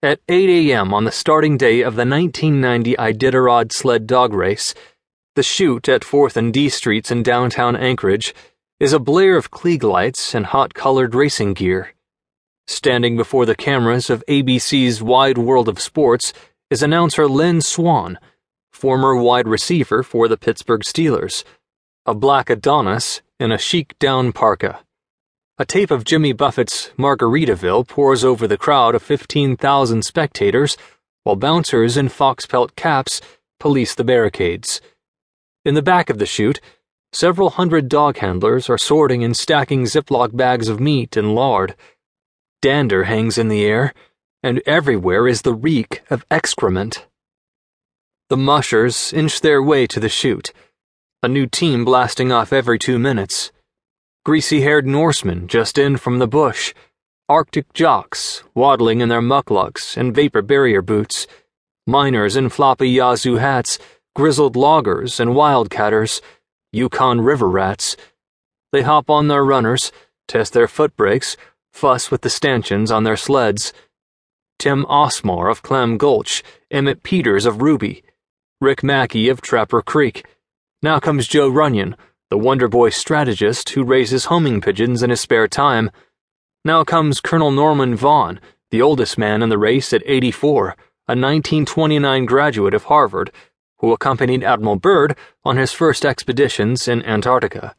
At 8 a.m. on the starting day of the 1990 Iditarod sled dog race, the chute at 4th and D Streets in downtown Anchorage is a blare of Klieg lights and hot colored racing gear. Standing before the cameras of ABC's Wide World of Sports is announcer Lynn Swann, former wide receiver for the Pittsburgh Steelers, a black Adonis in a chic down parka. A tape of Jimmy Buffett's Margaritaville pours over the crowd of 15,000 spectators, while bouncers in fox pelt caps police the barricades. In the back of the chute, several hundred dog handlers are sorting and stacking Ziploc bags of meat and lard. Dander hangs in the air, and everywhere is the reek of excrement. The mushers inch their way to the chute, a new team blasting off every two minutes greasy haired Norsemen just in from the bush, Arctic jocks waddling in their mukluks and vapor barrier boots, miners in floppy Yazoo hats, grizzled loggers and wildcatters, Yukon river rats. They hop on their runners, test their foot brakes, fuss with the stanchions on their sleds. Tim Osmar of Clam Gulch, Emmitt Peters of Ruby, Rick Mackey of Trapper Creek. Now comes Joe Runyan the Wonder Boy strategist who raises homing pigeons in his spare time. Now comes Colonel Norman Vaughan, the oldest man in the race at 84, a 1929 graduate of Harvard, who accompanied Admiral Byrd on his first expeditions in Antarctica.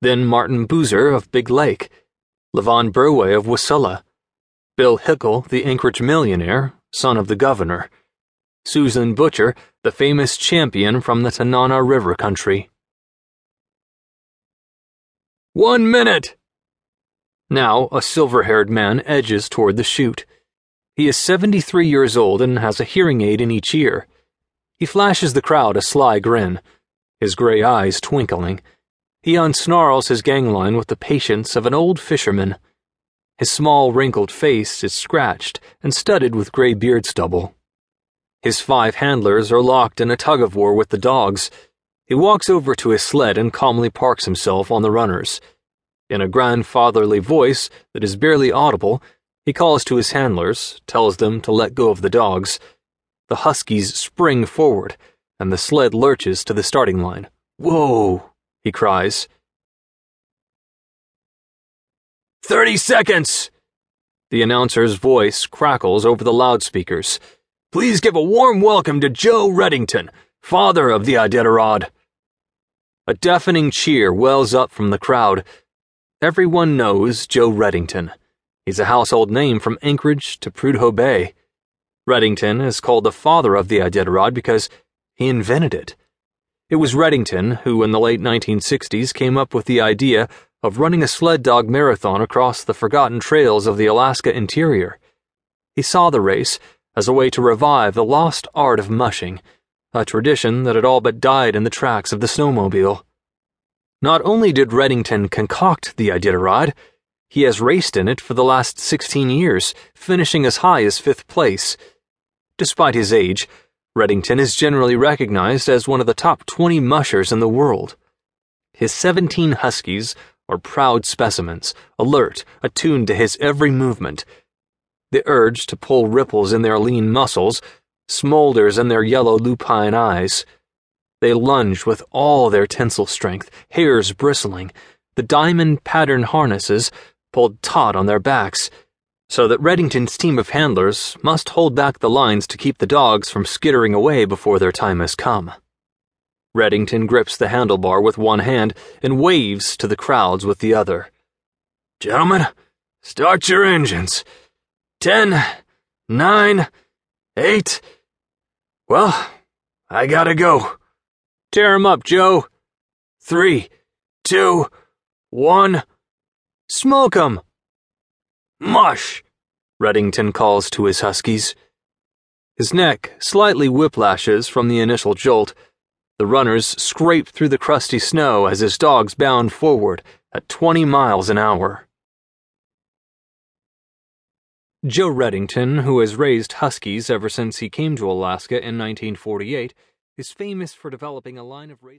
Then Martin Buser of Big Lake, Lavon Barve of Wasilla, Bill Hickel, the Anchorage millionaire, son of the governor, Susan Butcher, the famous champion from the Tanana River country. One minute! Now, a silver haired man edges toward the chute. He is 73 years old and has a hearing aid in each ear. He flashes the crowd a sly grin, his gray eyes twinkling. He unsnarls his gangline with the patience of an old fisherman. His small, wrinkled face is scratched and studded with gray beard stubble. His five handlers are locked in a tug of war with the dogs. He walks over to his sled and calmly parks himself on the runners. In a grandfatherly voice that is barely audible, he calls to his handlers, tells them to let go of the dogs. The huskies spring forward, and the sled lurches to the starting line. Whoa, he cries. Thirty seconds! The announcer's voice crackles over the loudspeakers. Please give a warm welcome to Joe Redington, father of the Iditarod. A deafening cheer wells up from the crowd. Everyone knows Joe Redington. He's a household name from Anchorage to Prudhoe Bay. Redington is called the father of the Iditarod because he invented it. It was Redington who, in the late 1960s, came up with the idea of running a sled dog marathon across the forgotten trails of the Alaska interior. He saw the race as a way to revive the lost art of mushing a tradition that had all but died in the tracks of the snowmobile. Not only did Redington concoct the Iditarod, he has raced in it for the last 16 years, finishing as high as fifth place. Despite his age, Redington is generally recognized as one of the top 20 mushers in the world. His 17 huskies are proud specimens, alert, attuned to his every movement. The urge to pull ripples in their lean muscles smolders in their yellow lupine eyes. They lunge with all their tensile strength, hairs bristling, the diamond pattern harnesses pulled taut on their backs, so that Redington's team of handlers must hold back the lines to keep the dogs from skittering away before their time has come. Redington grips the handlebar with one hand and waves to the crowds with the other. Gentlemen, start your engines. Ten, nine, eight, well, I gotta go. Tear him up, Joe. Three, two, one. Smoke 'em. Mush, Redington calls to his huskies. His neck slightly whiplashes from the initial jolt. The runners scrape through the crusty snow as his dogs bound forward at 20 miles an hour. Joe Redington, who has raised huskies ever since he came to Alaska in 1948, is famous for developing a line of race.